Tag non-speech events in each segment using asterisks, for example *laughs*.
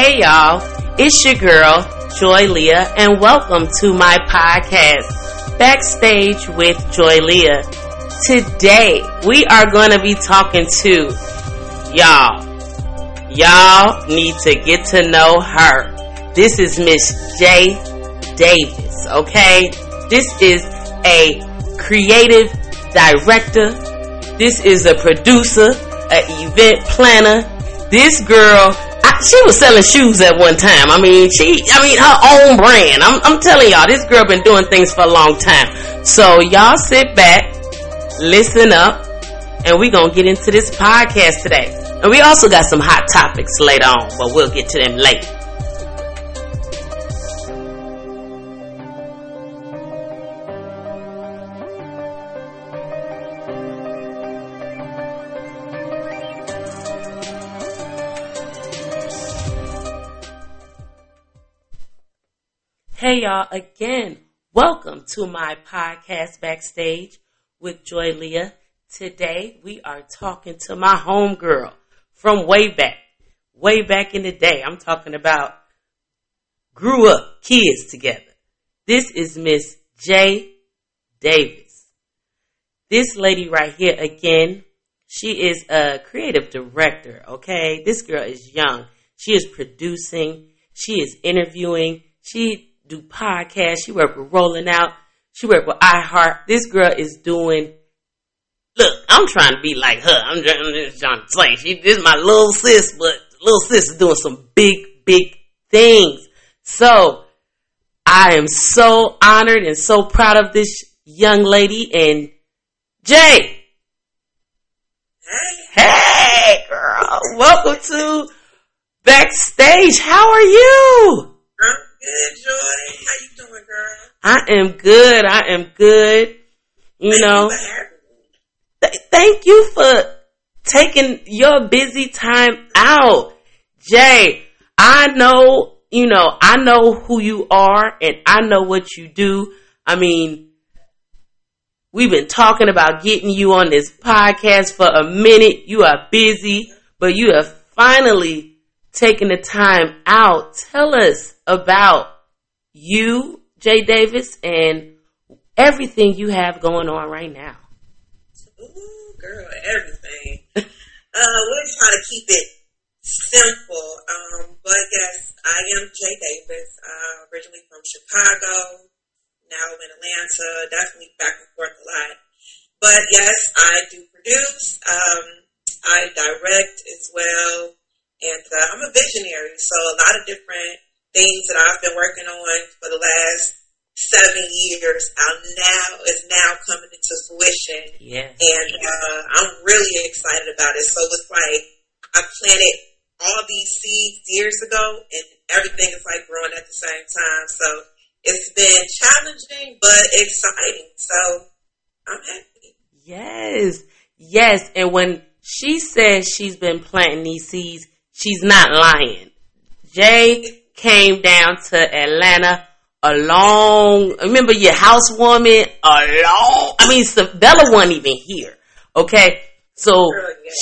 Hey y'all, it's your girl, Joy Leah, and welcome to my podcast, Backstage with Joy Leah. Today, we are going to be talking to y'all. Y'all need to get to know her. This is Miss J. Davis, okay? This is a creative director. This is a producer, an event planner. This girl, she was selling shoes at one time. I mean, she, I mean, her own brand. I'm, I'm telling y'all, this girl been doing things for a long time. So y'all sit back, listen up, and we gonna get into this podcast today. And we also got some hot topics later on, but we'll get to them later. Hey y'all, again, welcome to my podcast backstage with Joy Leah. Today we are talking to my homegirl from way back, way back in the day. I'm talking about grew up kids together. This is Miss J. Davis. This lady right here again, she is a creative director, okay? This girl is young. She is producing, she is interviewing, she do podcasts. She work with Rolling Out. She work with iHeart. This girl is doing. Look, I'm trying to be like her. I'm just, I'm just trying to say she this is my little sis, but little sis is doing some big, big things. So I am so honored and so proud of this young lady. And Jay, Hey, girl, welcome to backstage. How are you? I'm good, Joy. How you doing, girl? I am good. I am good. You Thank know, me. th- thank you for taking your busy time out. Jay, I know, you know, I know who you are and I know what you do. I mean, we've been talking about getting you on this podcast for a minute. You are busy, but you have finally taken the time out. Tell us about you, Jay Davis, and everything you have going on right now. Girl, everything. uh, we're trying to keep it simple. Um, but yes, I am Jay Davis, uh, originally from Chicago, now I'm in Atlanta, definitely back and forth a lot. But yes, I do produce, um, I direct as well, and uh, I'm a visionary, so a lot of different things that I've been working on for the last seven years are now is now coming into fruition Yes. and uh, I'm really excited about it. So it's like I planted all these seeds years ago, and everything is like growing at the same time. So it's been challenging but exciting. So I'm happy. Yes. Yes. And when she says she's been planting these seeds, she's not lying. Jay came down to Atlanta a long, remember your housewarming? A long, I mean, Bella wasn't even here. Okay. So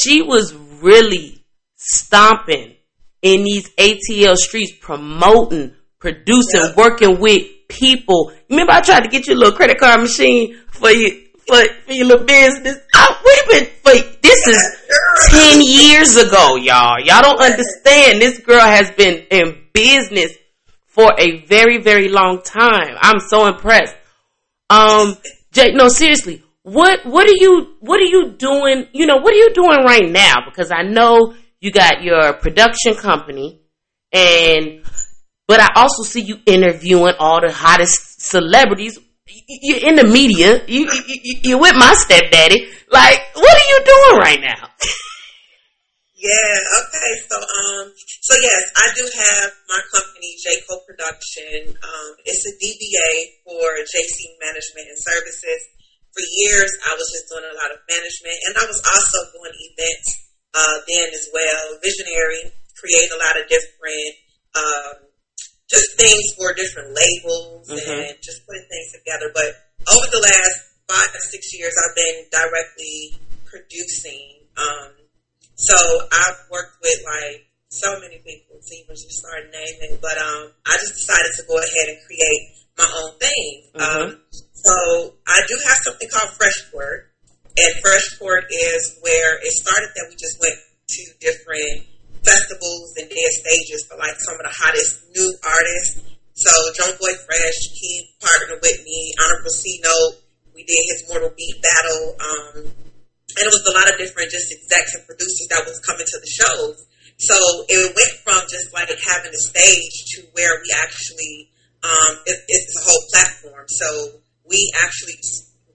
she was really stomping in these ATL streets, promoting, producing, Yeah. working with people. Remember, I tried to get you a little credit card machine for you for, for your little business. I, we've been for this is *laughs* ten years ago, y'all. Y'all don't understand. This girl has been in business for a very, very long time. I'm so impressed. Um, Jay, no, seriously, what what are you what are you doing? You know, what are you doing right now? Because I know you got your production company, and but I also see you interviewing all the hottest celebrities. You're in the media. You, you, you- you're with my stepdaddy. Like, what are you doing right now? *laughs* Yeah, okay. So um so yes, I do have my company J Co Production. Um it's a DBA for JC Management and Services. For years I was just doing a lot of management and I was also doing events uh then as well. Visionary, create a lot of different um just things for different labels Mhm. and just putting things together. But over the last five to six years I've been directly producing um so I've worked with like so many people even just start naming. But um, I just decided to go ahead and create my own thing. Mm-hmm. Um, so I do have something called Freshport, and Freshport is where it started that we just went to different festivals and did stages for like some of the hottest new artists. So Joe Boy Fresh, he partnered with me, Honorable C Note. We did his Mortal Beat battle. Um, and it was a lot of different just execs and producers that was coming to the shows. So it went from just like having a stage to where we actually, um, it, it's a whole platform. So we actually,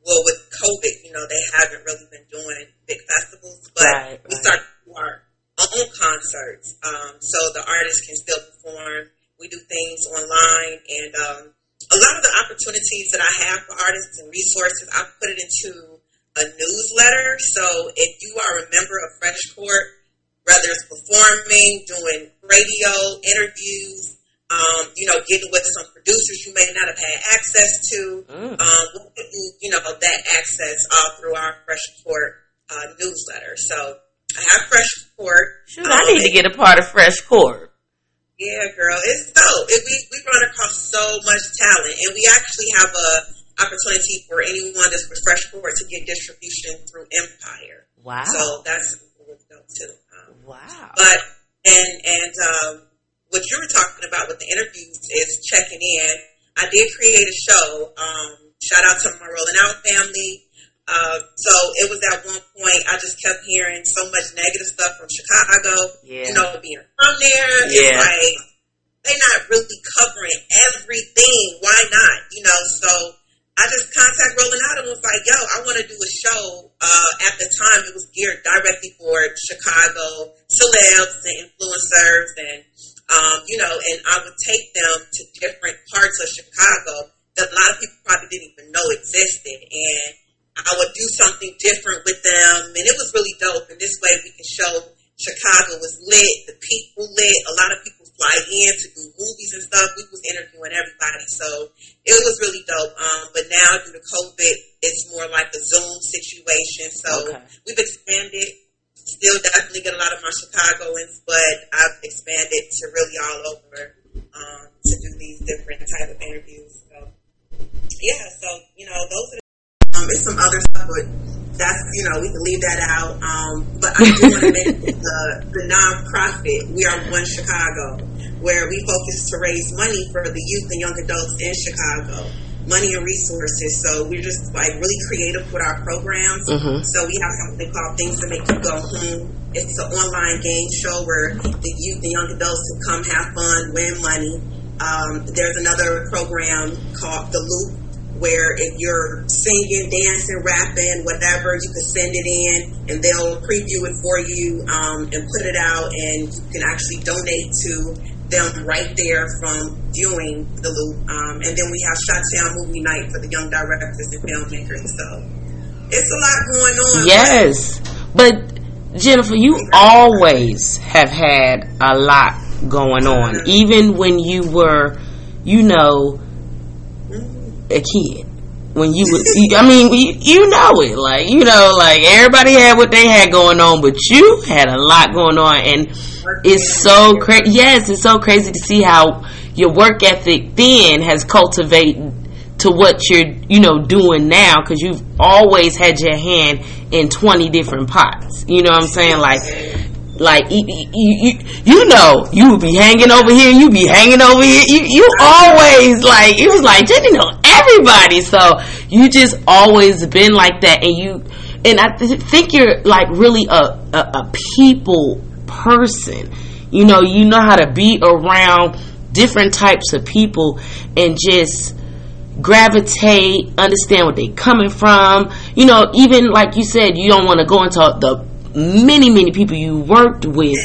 well, with COVID, you know, they haven't really been doing big festivals, but right, right. we started our own concerts. Um, so the artists can still perform. We do things online and, um, a lot of the opportunities that I have for artists and resources, I put it into a newsletter. So if you are a member of Fresh Court, whether it's performing, doing radio interviews, um, you know, getting with some producers you may not have had access to. Mm. Um, you, you know, that access all through our Freshport uh, newsletter. So I have Freshport. Shoot, um, I need to get a part of Fresh Court. Yeah, girl, it's so it, we we run across so much talent, and we actually have a opportunity for anyone that's with Freshport to get distribution through Empire. Wow! So that's what really dope too. Wow. But and and um, what you were talking about with the interviews is checking in. I did create a show. Um, shout out to my Rolling Out family. Uh, so it was at one point I just kept hearing so much negative stuff from Chicago. Yeah. You know, being from there, yeah. it's like they're not really covering everything. Why not? You know, so I just contacted Rolling Out and was like, yo, I want to do a show. Uh, at the time, it was geared directly for Chicago celebs and influencers. And, um, you know, and I would take them to different parts of Chicago that a lot of people probably didn't even know existed. And I would do something different with them. And it was really dope. And this way we can show Chicago was lit, the people lit. A lot of people fly in to do movies and stuff. We was interviewing everybody, so it was really dope. Um, but now due to COVID, it's more like a Zoom situation. So okay. we've expanded. Still definitely get a lot of my Chicagoans, but I've expanded to really all over um, to do these different type of interviews. So yeah, so you know those are. The, um, it's some other stuff, but that's you know we can leave that out. Um, but I do want to *laughs* mention the the nonprofit We Are One Chicago, where we focus to raise money for the youth and young adults in Chicago, money and resources. So we're just like really creative with our programs. Mm-hmm. So we have something called Things to Make You Go Home. It's an online game show where the youth and young adults can come have fun, win money. Um, there's another program called The Loop where if you're singing, dancing, rapping, whatever, you can send it in and they'll preview it for you um, and put it out, and you can actually donate to them right there from viewing the loop. Um, and then we have Shot Town Movie Night for the young directors and filmmakers. So it's a lot going on. Yes, but Jennifer, you always have had a lot going on, mm-hmm. even when you were, you know a kid. When you was I mean you, you know it. Like you know like everybody had what they had going on but you had a lot going on and it's so crazy yes it's so crazy to see how your work ethic then has cultivated to what you're you know doing now because you've always had your hand in 20 different pots. You know what I'm saying? Like like you, you, you know, you be hanging over here, You'd be hanging over here. You, you always like it was like Jenny know everybody, so you just always been like that, and you and I th- think you're like really a, a a people person. You know, you know how to be around different types of people and just gravitate, understand what they coming from. You know, even like you said, you don't want to go into the many, many people you worked with,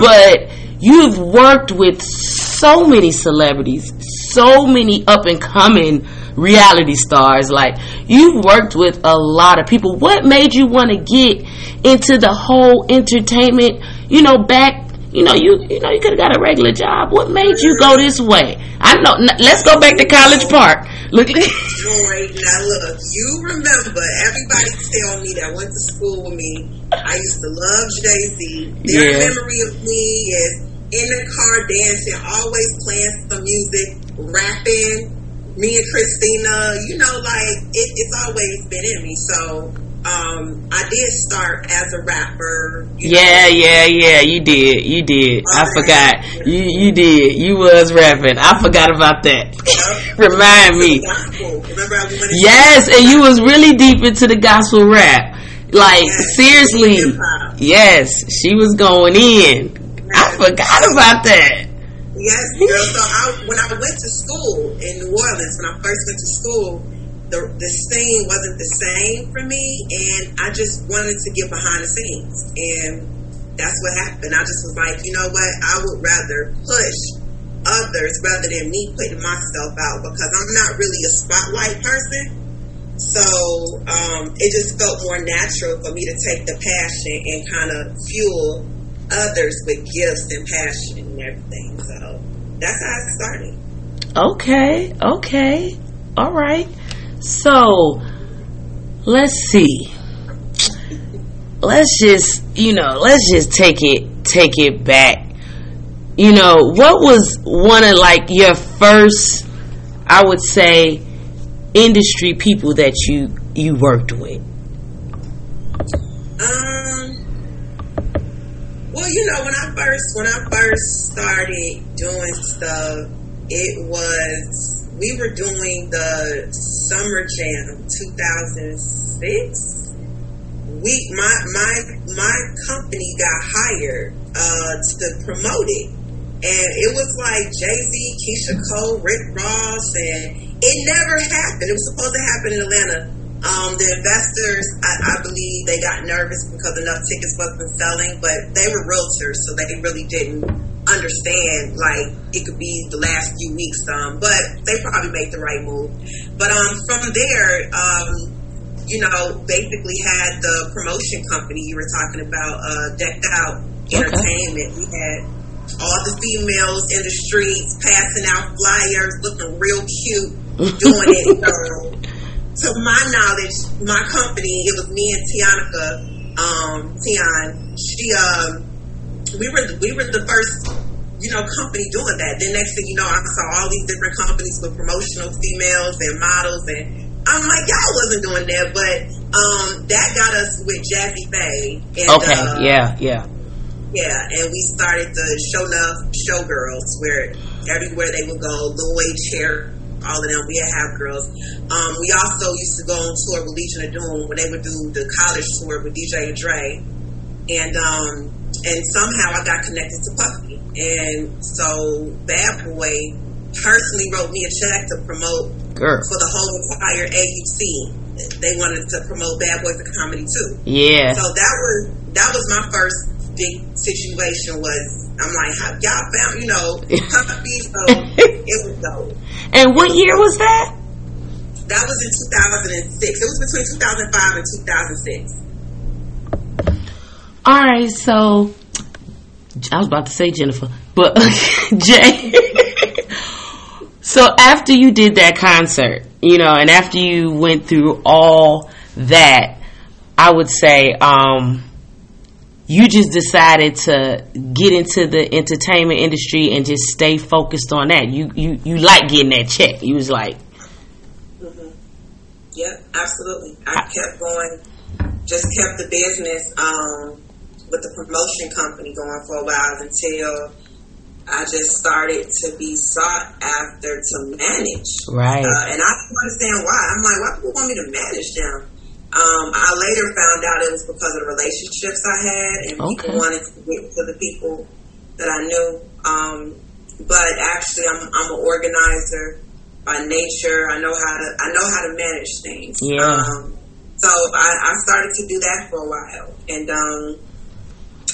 but you've worked with so many celebrities, so many up and coming reality stars. Like you've worked with a lot of people. What made you want to get into the whole entertainment? You know, back. You know, you you know you could have got a regular job. What made you go this way? I know. Let's go back to College Park. Look, Joy. Now look, you remember everybody tell me that went to school with me. I used to love Jay Z. Their Yeah. memory of me is in the car dancing, always playing some music, rapping. Me and Christina, you know, like it, it's always been in me. So um, I did start as a rapper. Yeah, know, yeah, yeah. You did. You did. I forgot. You you did. You was rapping. I forgot about that. *laughs* Remind me. Remember, I went into Yes, and you was really deep into the gospel rap. Like Yes. seriously. Yes, she was going in. I forgot about that. Yes, girl. So I, when I went to school in New Orleans, when I first went to school, the the scene wasn't the same for me, and I just wanted to get behind the scenes, and that's what happened. I just was like, you know what? I would rather push others rather than me putting myself out because I'm not really a spotlight person. So um, it just felt more natural for me to take the passion and kind of fuel others with gifts and passion and everything. So that's how it started. Okay, okay. All right. So, let's see. Let's just, you know, let's just take it take it back. You know, what was one of like your first I would say industry people that you you worked with? Um. Well, you know, when I first when I first started doing stuff, it was we were doing the Summer Jam 2006. We my my my company got hired uh, to promote it, and it was like Jay Z, Keyshia Cole, Rick Ross, and it never happened. It was supposed to happen in Atlanta. Um, the investors, I, I believe, they got nervous because enough tickets wasn't selling, but they were realtors, so they really didn't understand like it could be the last few weeks. Um, but they probably made the right move. But um, from there, um, you know, basically had the promotion company you were talking about, uh, decked out entertainment. We had all the females in the streets passing out flyers, looking real cute, doing it. *laughs* So, to my knowledge, my company, it was me and Tianica, um, Tian. She, um, we were we were the first, you know, company doing that. Then next thing you know, I saw all these different companies with promotional females and models, and I'm like, y'all wasn't doing that, but um, that got us with Jazze Pha. And, Okay, uh, yeah, yeah. yeah, and we started the Show Love Showgirls, where everywhere they would go, Lloyd, Cher, all of them, we had have girls. Um, we also used to go on tour with Legion of Doom when they would do the college tour with DJ Dre, and um, and somehow I got connected to Puffy, and so Bad Boy personally wrote me a check to promote Girl. for the whole entire AUC. They wanted to promote Bad Boys of Comedy too. Yeah. So that was that was my first big situation. Was I'm like, y'all found you know *laughs* puppy? So it was dope. And what year was that? That was in 2006. It was between 2005 and 2006. All right, so I was about to say Jennifer, but *laughs* Jay. so after you did that concert, you know, and after you went through all that, I would say um, you just decided to get into the entertainment industry and just stay focused on that. You you you like getting that check. You was like, Yep, absolutely. I kept going, just kept the business um, with the promotion company going for a while until I just started to be sought after to manage. right, Uh, and I don't understand why. I'm like, why people want me to manage them? Um, I later found out it was because of the relationships I had, and Okay. people wanted to get to the people that I knew. Um, but actually, I'm, I'm an organizer by nature. I know how to I know how to manage things. Yeah. Um, so I, I started to do that for a while, and um,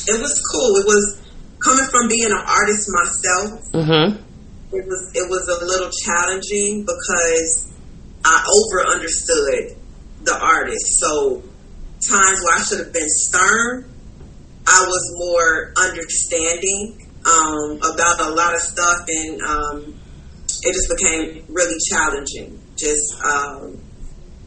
it was cool. It was coming from being an artist myself mm-hmm, it was it was a little challenging because I over understood the artist. So times where I should have been stern, I was more understanding um, about a lot of stuff, and um, it just became really challenging just um,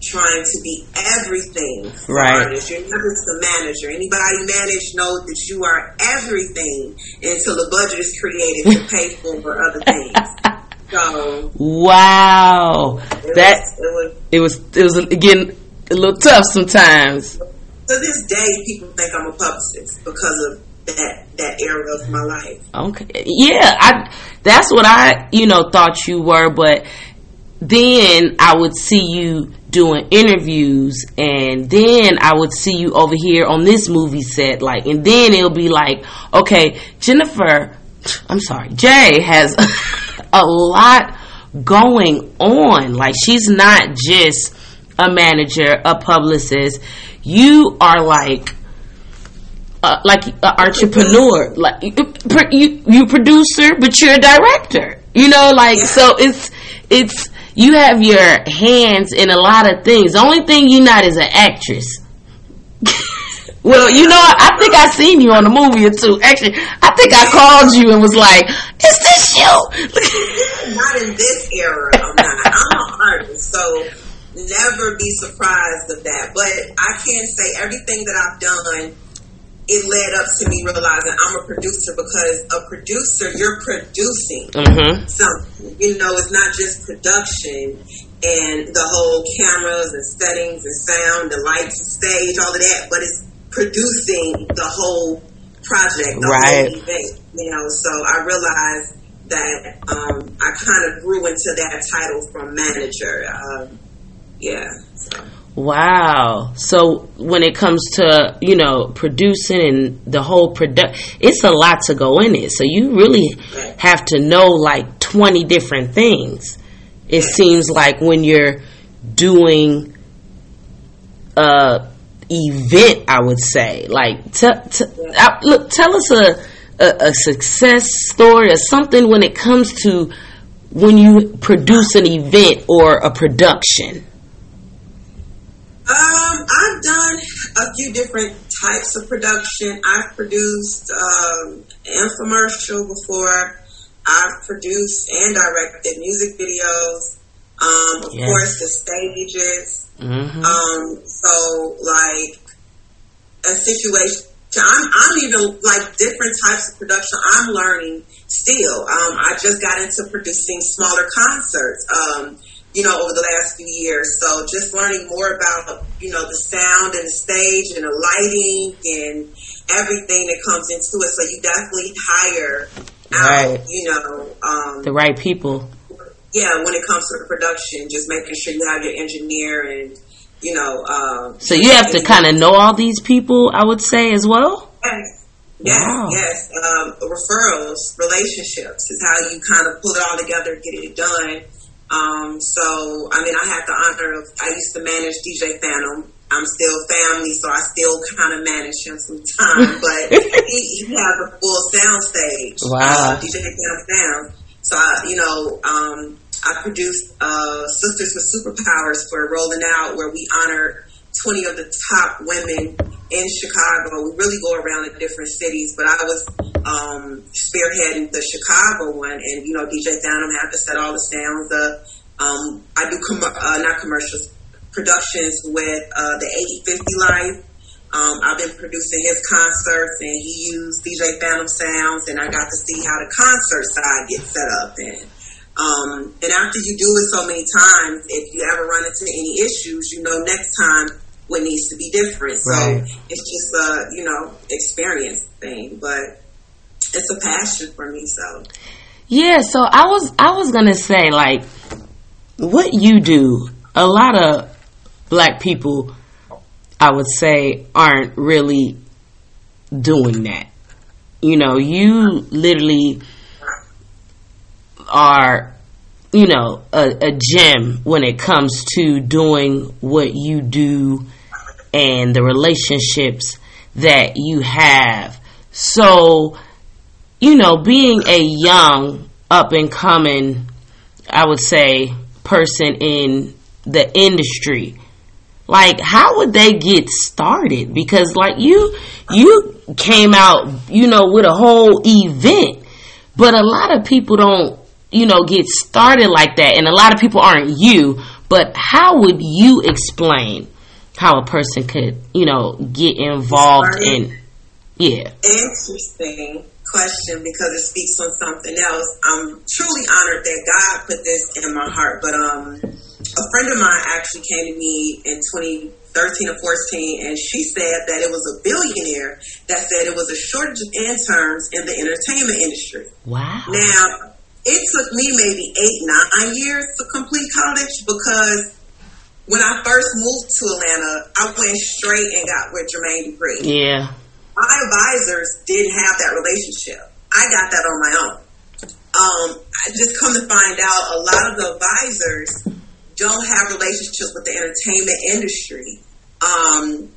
trying to be everything Right. artists. You're never just a manager. Anybody manage knows that you are everything until the budget is created to *laughs* pay for other things. So Wow. it That was, it was it was it was again a little tough sometimes. to this day people think I'm a publicist because of that that era of my life. Okay. Yeah, I that's what I, you know, thought you were, but then I would see you doing interviews and then I would see you over here on this movie set like and then it'll be like, okay, Jennifer, I'm sorry, Jay has *laughs* a lot going on. Like she's not just a manager, a publicist. You are like uh, like an entrepreneur, like you, you you producer, but you're a director. You know, like so it's it's you have your hands in a lot of things. The only thing you're not is an actress. *laughs* well, you know, I think I seen you on a movie or two. Actually, I think I called you and was like, "Is this you?" *laughs* not in this era. I'm not. I'm an artist, so never be surprised of that. But I can say everything that I've done, it led up to me realizing I'm a producer because a producer, you're producing mm-hmm. something. You know, it's not just production and the whole cameras and settings and sound, the lights, and stage, all of that, but it's producing the whole project, the Right. whole event. You know, so I realized that um, I kind of grew into that title from manager. Um, yeah. So. Wow. So when it comes to, you know, producing and the whole product, it's a lot to go in it. So you really have to know like 20 different things. It seems like when you're doing a event, I would say, like, t- t- uh, look, tell us a, a, a success story or something when it comes to when you produce an event or a production. Um, I've done a few different types of production. I've produced um, infomercial before. I've produced and directed music videos. Um, of Yes. course, the stages. Mm-hmm. Um, so like a situation. I'm, I'm even like different types of production. I'm learning still. Um, I just got into producing smaller concerts. Um, you know, over the last few years. So just learning more about, you know, the sound and the stage and the lighting and everything that comes into it. So you definitely hire Right. out, you know, um, the right people. yeah, when it comes to the production, just making sure you have your engineer and, you know, um, So you have to kind of know all these people, I would say, as well. Yes. Yes, Wow. yes. Um, referrals, relationships is how you kind of pull it all together, get it done. Um, so, I mean, I had the honor of, I used to manage DJ Phantom. I'm still family, so I still kind of manage him sometimes, *laughs* but he, he has a full sound stage. Wow. Uh, DJ Phantom Sound. So, I, you know, um, I produced uh, Sisters with Superpowers for Rolling Out, where we honor 20 of the top women in Chicago. We really go around in different cities, but I was um, spearheading the Chicago one, and you know, DJ Phantom had to set all the sounds. up. um, I do com- uh, not commercials, productions with uh, the 8050 Life. Um, I've been producing his concerts, and he used DJ Phantom sounds, and I got to see how the concert side gets set up. And um, and after you do it so many times, if you ever run into any issues, you know next time what needs to be different. So Right. it's just a you know experience thing, but it's a passion for me. So Yeah, so I was I was gonna say like what you do. A lot of black people, I would say, aren't really doing that. You know, you literally are, you know, a, a gem when it comes to doing what you do and the relationships that you have. So, you know, being a young, up and coming, I would say, person in the industry, like how would they get started? Because like you, you came out, you know, with a whole event, but a lot of people don't, you know, get started like that, and a lot of people aren't you, But how would you explain how a person could, you know, get involved in? Yeah. Interesting question because it speaks on something else. I'm truly honored that God put this in my heart. But um, a friend of mine actually came to me in 2013 or 14, and she said that it was a billionaire that said it was a shortage of interns in the entertainment industry. Wow. Now, it took me maybe eight, nine years to complete college because when I first moved to Atlanta, I went straight and got with Jermaine Dupri. Yeah. My advisors didn't have that relationship. I got that on my own. Um, I just come to find out a lot of the advisors don't have relationships with the entertainment industry. Um,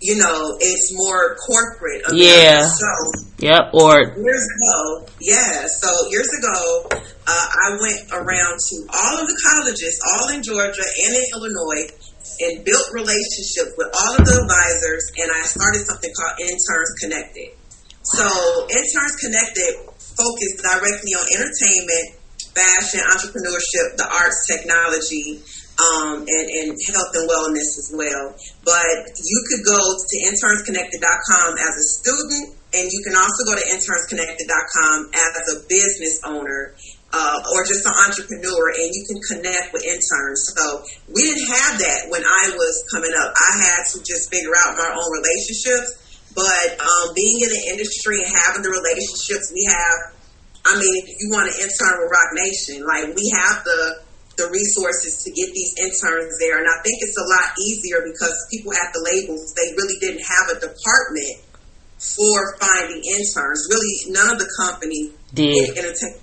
you know, it's more corporate. Yeah. So, yep. Or years ago, yeah. So years ago, uh, I went around to all of the colleges, all in Georgia and in Illinois, and built relationships with all of the advisors. And I started something called Interns Connected. So Interns Connected focused directly on entertainment, fashion, entrepreneurship, the arts, technology um, and, and health and wellness as well. But you could go to internsconnected.com as a student, and you can also go to internsconnected.com as a business owner. Uh, or just an entrepreneur, and you can connect with interns. So we didn't have that when I was coming up. I had to just figure out my own relationships. But um, being in the industry and having the relationships we have, I mean, if you want to intern with Roc Nation, like we have the the resources to get these interns there. And I think it's a lot easier because people at the labels, they really didn't have a department for finding interns. Really, none of the company did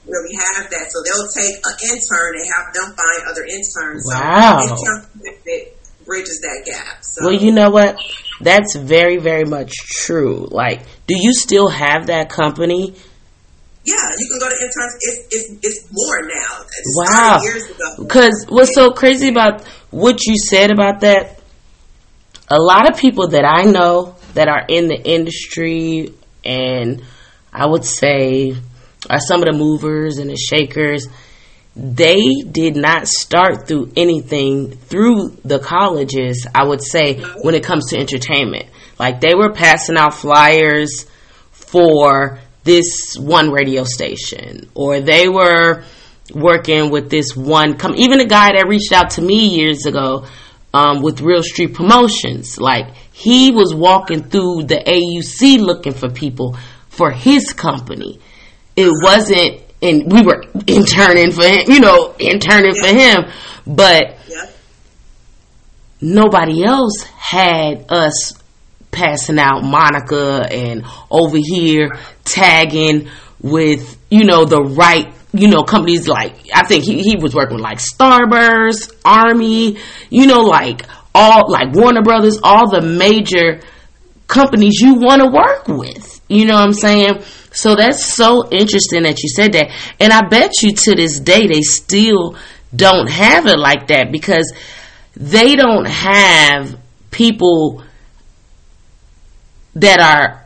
really have that. So they'll take an intern and have them find other interns. Wow. So intern bridges that gap. So. Well, you know what? That's very, very much true. Like, do you still have that company? Yeah, you can go to interns. It's it's, it's more now. It's wow. Years ago. Because what's so crazy about what you said about that? A lot of people that I know that are in the industry, and I would say are some of the movers and the shakers. They did not start through anything through the colleges. I would say when it comes to entertainment, like they were passing out flyers for this one radio station or they were working with this one com- even a guy that reached out to me years ago um, with real street promotions. Like he was walking through the auc looking for people for his company. It wasn't and we were interning for him you know interning for him but nobody else had us passing out Monica and over here tagging with, you know, the right, you know, companies like, I think he, he was working with like Starburst, Army, you know, like all, like Warner Brothers, all the major companies you want to work with. You know what I'm saying? So that's so interesting that you said that. And I bet you to this day they still don't have it like that because they don't have people that are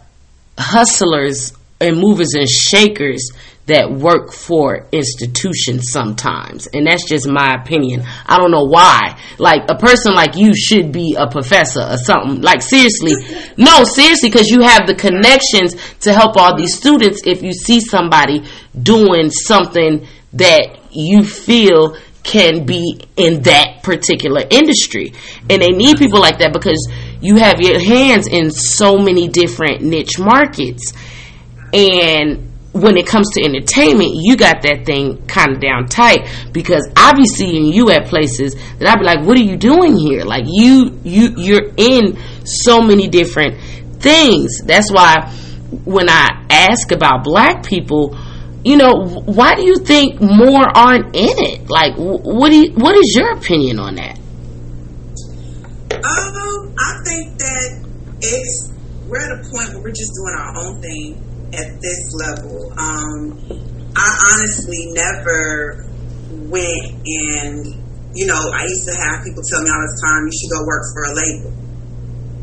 hustlers and movers and shakers that work for institutions sometimes. And that's just my opinion. I don't know why. Like a person like you should be a professor or something. Like seriously. No, seriously, because you have the connections to help all these students if you see somebody doing something that you feel can be in that particular industry. And they need people like that because you have your hands in so many different niche markets. And when it comes to entertainment, you got that thing kind of down tight because I be seeing you at places that I be like, "What are you doing here?" Like you, you, you're in so many different things. That's why when I ask about black people, you know, why do you think more aren't in it? Like, what do you, what is your opinion on that? Um, I think that it's we're at a point where we're just doing our own thing at this level. Um, I honestly never went and, you know, I used to have people tell me all the time, you should go work for a label.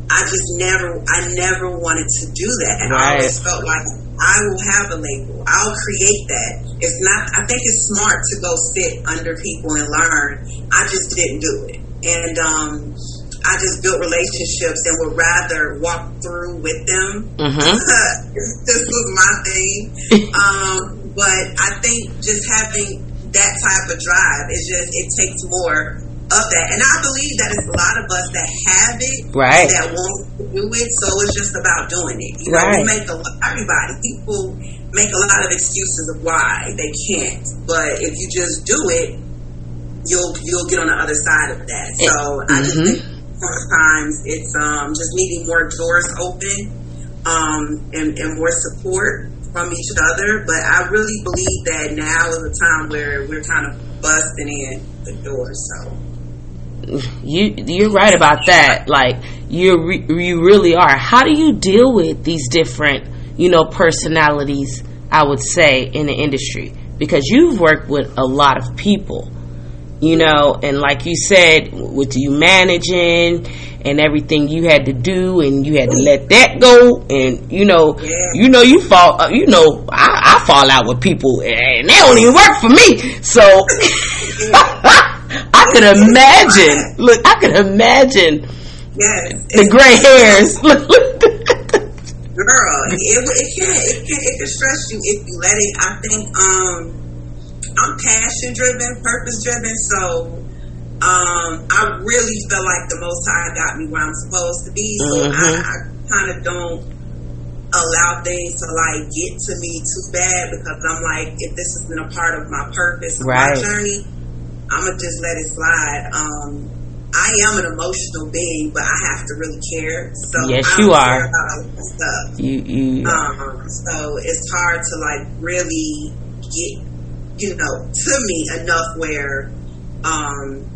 I just never, I never wanted to do that. And right. I always felt like I will have a label. I'll create that. It's not. I think it's smart to go sit under people and learn. I just didn't do it, and um, I just built relationships and would rather walk through with them. Mm-hmm. *laughs* this was my thing. *laughs* um, but I think just having that type of drive is just it takes more of that. And I believe that it's a lot of us that have it, right? That won't do it. So it's just about doing it. You know, we make a, everybody people make a lot of excuses of why they can't, but if you just do it, you'll you'll get on the other side of that. So mm-hmm. I just think sometimes it's um, just needing more doors open um, and, and more support from each other. But I really believe that now is a time where we're kind of busting in the door. So you you're right about that. Like you re- you really are. How do you deal with these different you know personalities? I would say in the industry because you've worked with a lot of people, you know, and like you said, with you managing and everything you had to do, and you had to let that go, and you know, yeah. you know, you fall, uh, you know, I, I fall out with people, and they don't even work for me, so. *laughs* I could imagine. Look, I could imagine. Yes, the gray hairs. *laughs* Girl, it, it can it can it can stress you if you let it. I think um I'm passion driven, purpose driven, so um I really feel like the Most High got me where I'm supposed to be. So mm-hmm. I, I kind of don't allow things to like get to me too bad because I'm like, if this has been a part of my purpose, right. my journey, I'm gonna just let it slide. Um, I am an emotional being, but I have to really care. So yes, you are. stuff. You, you. Um, so it's hard to like really get, you know, to me enough where, um,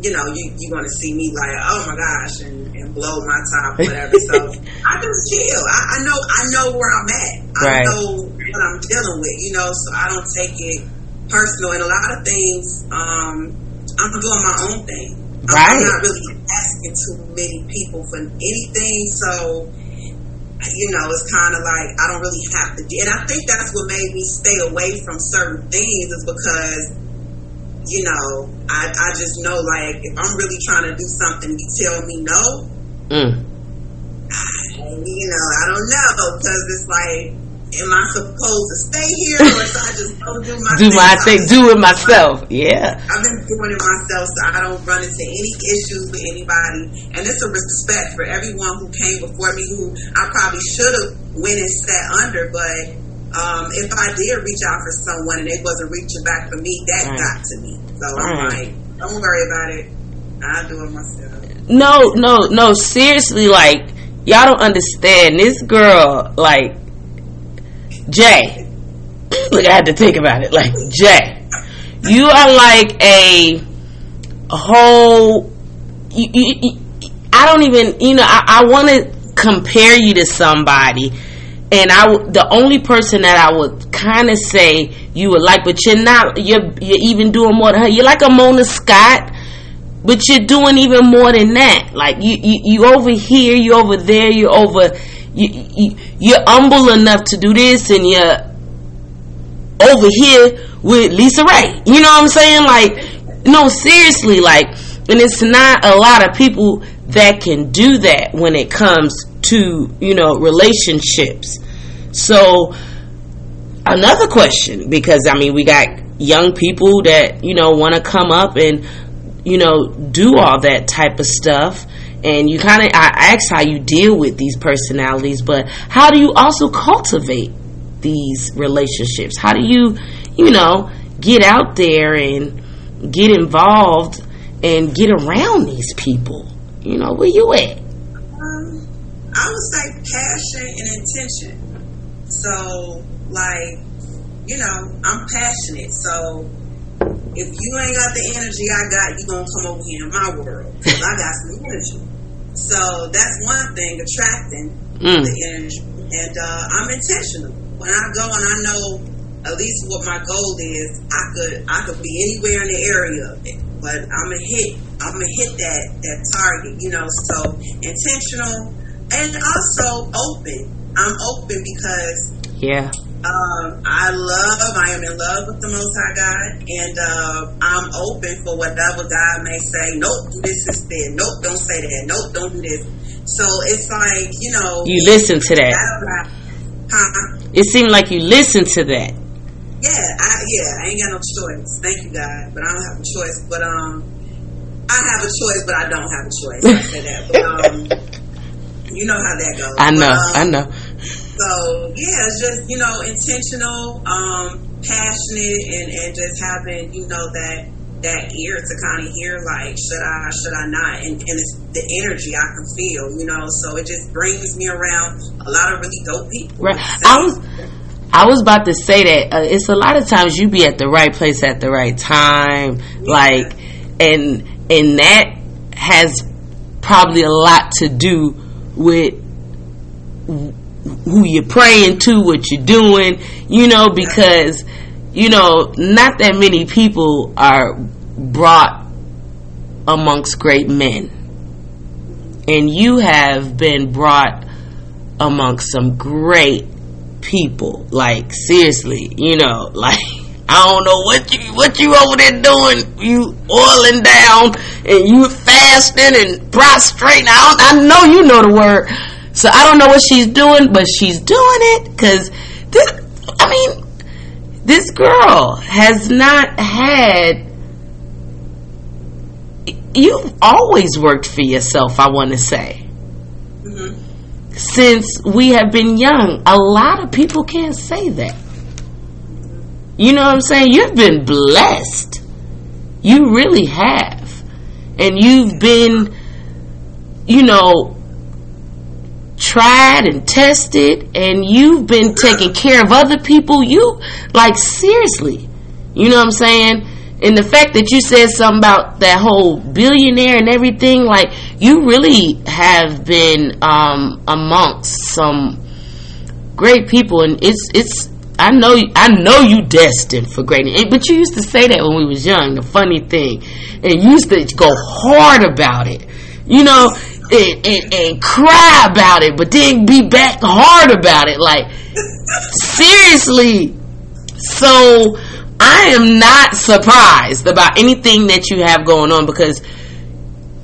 you know, you you want to see me like, oh my gosh, and, and blow my top, whatever. so I just chill. I, I, know I know where I'm at. I know what I'm dealing with. You know, so I don't take it personal, and a lot of things, um, I'm doing my own thing. Right. I'm not really asking too many people for anything, so you know, it's kind of like I don't really have to. And I think that's what made me stay away from certain things is because, you know, I, I just know like if I'm really trying to do something, you tell me no. Mm. I, you know, I don't know because it's like am I supposed to stay here or should I just go do my *laughs* do my thing, do it myself? Yeah, I've been doing it myself, so I don't run into any issues with anybody, and it's a respect for everyone who came before me, who I probably should have went and sat under, but. Um, if I did reach out for someone and they wasn't reaching back for me, that right. got to me. So right. I'm like, don't worry about it. I'll do it myself. No, no, no. Seriously, like y'all don't understand. This girl, like Jay, *clears throat* look, I had to think about it. Like Jay, you are like a, whole. You, you, you, I don't even, you know, I, I want to compare you to somebody, and I the only person that I would kind of say you would like, but you're not. You're you're even doing more than her. You're like a Mona Scott. But you're doing even more than that. Like you, you, you over here, you over there, you're over you, you you're humble enough to do this, and you're over here with LisaRaye. You know what I'm saying? Like, no, seriously, like, and it's not a lot of people that can do that when it comes to you know relationships. So another question, because I mean, we got young people that you know want to come up and you know do all that type of stuff and you kind of I asked how you deal with these personalities, but how do you also cultivate these relationships? How do you, you know, get out there and get involved and get around these people? You know, where you at? Um, I would say passion and intention. So, like, you know, I'm passionate. So, if you ain't got the energy I got, you gonna come over here in my world because I got some energy. So that's one thing, attracting mm. the energy. And uh, I'm intentional. When I go and I know at least what my goal is, I could I could be anywhere in the area of it. But I'm gonna hit I'm gonna hit that that target, you know. So intentional and also open. I'm open because Yeah. Um, I love, I am in love with the Most High God, and uh, I'm open for whatever God may say. Nope, do this instead. Nope, don't say that. Nope, don't do this. So it's like, you know. You listen to that. Huh? It seemed like you listened to that. Yeah, I, yeah, I ain't got no choice. Thank you, God, but I don't have a choice. But um, I have a choice, but I don't have a choice. I say that, but um, *laughs* you know how that goes. I know, but, um, I know. So yeah, it's just you know intentional, um, passionate, and and just having you know that that ear to kind of hear like should I should I not? And, and it's the energy I can feel you know? So it just brings me around a lot of really dope people. Right. I was I was about to say that uh, it's a lot of times you be at the right place at the right time yeah. like and and that has probably a lot to do with who you're praying to what you're doing you know because you know, not that many people are brought amongst great men. And you have been brought amongst some great people. Like seriously, you know, *laughs* like I don't know what you what you over there doing. You oiling down and you fasting and prostrating. I, I know you know the word. So I don't know what she's doing, but she's doing it because this. I mean, this girl has not had. You've always worked for yourself, I want to say. Mm-hmm. Since we have been young, a lot of people can't say that. You know what I'm saying? You've been blessed. You really have. And you've been, you know, tried and tested and you've been taking care of other people you like seriously you know what i'm saying and the fact that you said something about that whole billionaire and everything like you really have been um, amongst some great people and it's it's I know I know you destined for greatness, but you used to say that when we was young. The funny thing, and you used to go hard about it. You know, and, and, and cry about it, but then be back hard about it. Like, seriously. So, I am not surprised about anything that you have going on because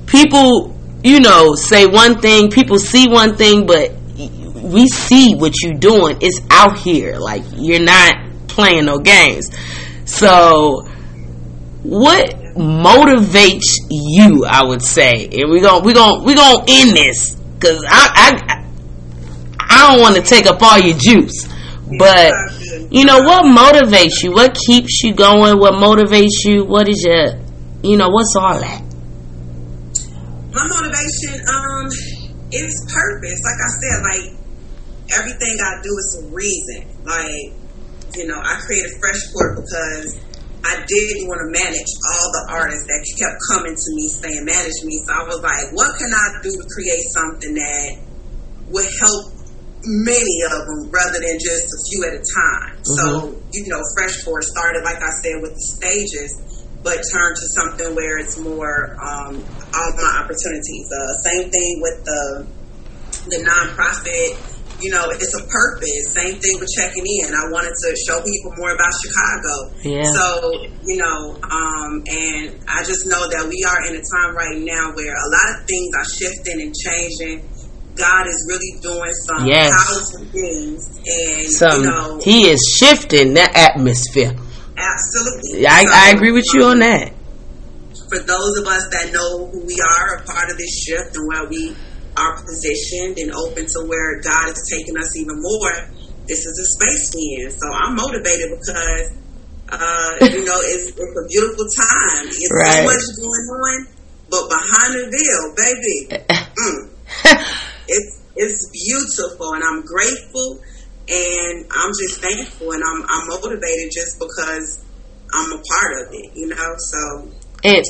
people, you know, say one thing, people see one thing, but we see what you're doing. It's out here. Like, you're not playing no games. So, what motivates you? I would say, and we're gonna we gonna we going to end this because I I I don't want to take up all your juice, but you know what motivates you? What keeps you going? What motivates you? What is your you know what's all that? My motivation um is purpose. Like I said, like everything I do is a reason. Like you know, I created Freshport because I didn't want to manage all the artists that kept coming to me saying manage me. So I was like, what can I do to create something that would help many of them rather than just a few at a time? Mm-hmm. So, you know, Freshport started, like I said, with the stages, but turned to something where it's more um, all my opportunities. Uh, same thing with the the nonprofit you know, it's a purpose. Same thing with checking in. I wanted to show people more about Chicago. Yeah. So, you know, um, and I just know that we are in a time right now where a lot of things are shifting and changing. God is really doing some yes. powerful things, and some, you know, He is shifting that atmosphere. Absolutely, I, so, I agree with you on that. For those of us that know who we are, a part of this shift and where we are positioned and open to where God is taking us even more, this is the space we in. So I'm motivated because, uh, you know, it's, it's, a beautiful time. It's right. so much going on, but behind the veil, baby, *laughs* mm, it's it's beautiful, and I'm grateful, and I'm just thankful, and I'm I'm motivated just because I'm a part of it, you know. So and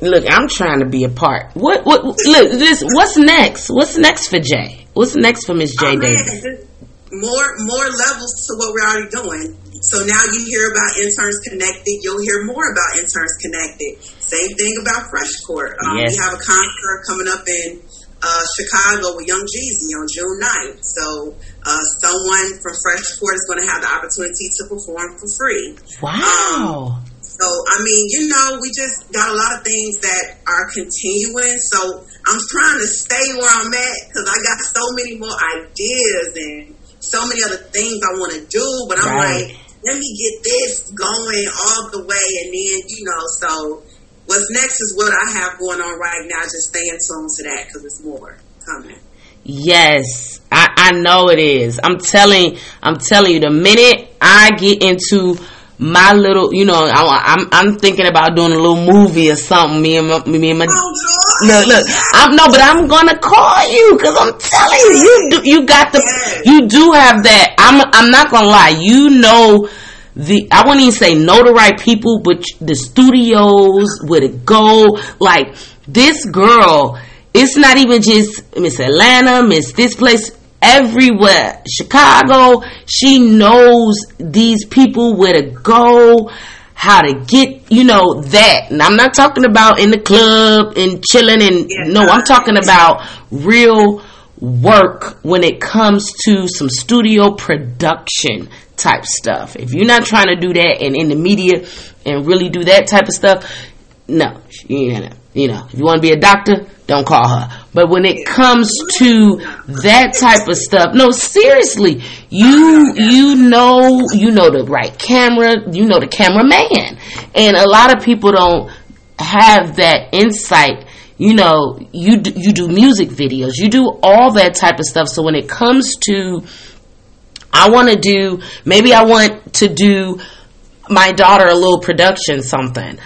look, I'm trying to be a part. What? What? Look, this. What's next? What's next for Jay? What's next for Miss J oh, Davis? More, more levels to what we're already doing. So now you hear about interns connected. You'll hear more about interns connected. Same thing about Freshport. Um, yes. We have a concert coming up in uh, Chicago with Young Jeezy on June 9th. So uh, someone from Fresh Court is going to have the opportunity to perform for free. Wow. Um, so, I mean, you know, we just got a lot of things that are continuing. So, I'm trying to stay where I'm at because I got so many more ideas and so many other things I want to do. But I'm right. like, let me get this going all the way. And then, you know, so what's next is what I have going on right now. Just stay tuned to that because it's more coming. Yes, I, I know it is. I'm telling, I'm telling you, the minute I get into my little, you know, I, am I'm, I'm thinking about doing a little movie or something. Me and my, me and my oh, look, look. I'm no, but I'm gonna call you because I'm telling you, you do, you got the, you do have that. I'm, I'm not gonna lie. You know the, I wouldn't even say know the right people, but the studios where to go. Like this girl, it's not even just Miss Atlanta, Miss this place everywhere. Chicago, she knows these people where to go, how to get, you know, that. And I'm not talking about in the club and chilling and yeah, no, I'm talking about real work when it comes to some studio production type stuff. If you're not trying to do that and in the media and really do that type of stuff, no, you know, you know, if you want to be a doctor, don't call her. But when it comes to that type of stuff, no, seriously, you you know you know the right camera, you know the cameraman, and a lot of people don't have that insight. You know, you you do music videos, you do all that type of stuff. So when it comes to, I want to do maybe I want to do my daughter a little production something.